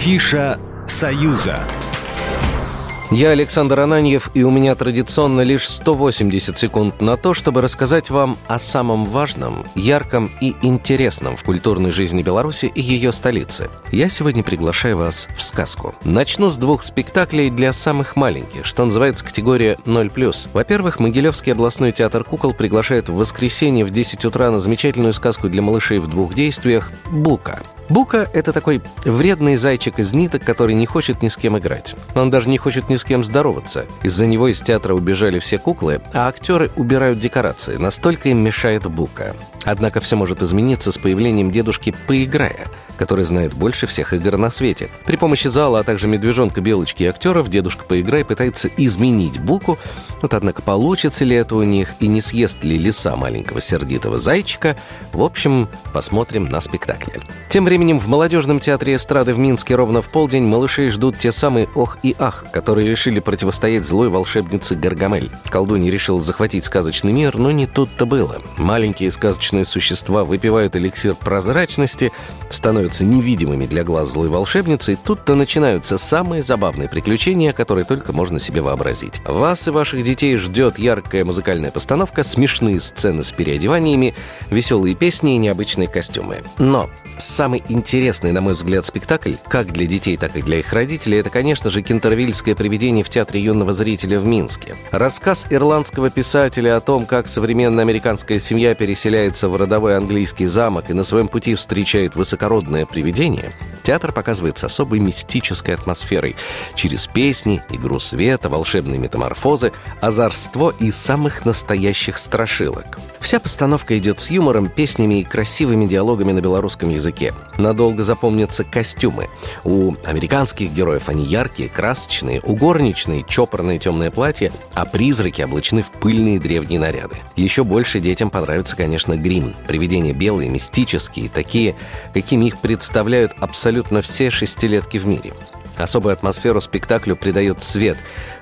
Афиша «Союза». Я Александр Ананьев, и у меня традиционно лишь 180 секунд на то, чтобы рассказать вам о самом важном, ярком и интересном в культурной жизни Беларуси и ее столицы. Я сегодня приглашаю вас в сказку. Начну с двух спектаклей для самых маленьких, что называется категория 0+. Во-первых, Могилевский областной театр кукол приглашает в воскресенье в 10 утра на замечательную сказку для малышей в двух действиях «Бука». Бука — это такой вредный зайчик из ниток, который не хочет ни с кем играть. Он даже не хочет ни с кем здороваться. Из-за него из театра убежали все куклы, а актеры убирают декорации. Настолько им мешает Бука. Однако все может измениться с появлением дедушки «Поиграя», который знает больше всех игр на свете. При помощи зала, а также медвежонка, белочки и актеров дедушка «Поиграй» пытается изменить Буку. Вот однако получится ли это у них и не съест ли лиса маленького сердитого зайчика, в общем, посмотрим на спектакле. Тем временем в молодежном театре эстрады в Минске ровно в полдень малышей ждут те самые «Ох и Ах», которые решили противостоять злой волшебнице Гаргамель. Колдунья решил захватить сказочный мир, но не тут-то было. Маленькие сказочные существа выпивают эликсир прозрачности, становятся невидимыми для глаз злой волшебницы, тут-то начинаются самые забавные приключения, которые только можно себе вообразить. Вас и ваших детей ждет яркая музыкальная постановка, смешные сцены с переодеваниями, веселые песни и необычные костюмы. Но Самый интересный, на мой взгляд, спектакль, как для детей, так и для их родителей, это, конечно же, «Кентервильское привидение» в Театре юного зрителя в Минске. Рассказ ирландского писателя о том, как современная американская семья переселяется в родовой английский замок и на своем пути встречает высокородное привидение, театр показывает с особой мистической атмосферой. Через песни, игру света, волшебные метаморфозы, озорство и самых настоящих страшилок. Вся постановка идет с юмором, песнями и красивыми диалогами на белорусском языке. Надолго запомнятся костюмы. У американских героев они яркие, красочные, у горничной чопорные темные платья, а призраки облачены в пыльные древние наряды. Еще больше детям понравится, конечно, грим. Привидения белые, мистические, такие, какими их представляют абсолютно все шестилетки в мире. Особую атмосферу спектаклю придает цвет.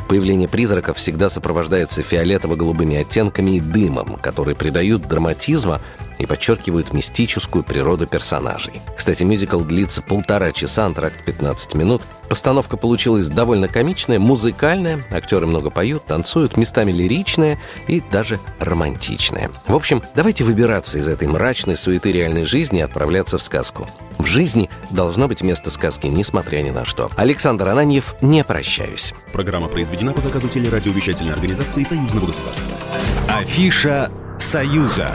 Появление призраков всегда сопровождается фиолетово-голубыми оттенками и дымом, которые придают драматизма и подчеркивают мистическую природу персонажей. Кстати, мюзикл длится полтора часа, антракт 15 минут. Постановка получилась довольно комичная, музыкальная, актеры много поют, танцуют, местами лиричная и даже романтичная. В общем, давайте выбираться из этой мрачной суеты реальной жизни и отправляться в сказку. В жизни должно быть место сказки, несмотря ни на что. Александр Ананьев, не прощаюсь. Программа произведена по заказу телерадиовещательной организации Союзного государства. Афиша «Союза».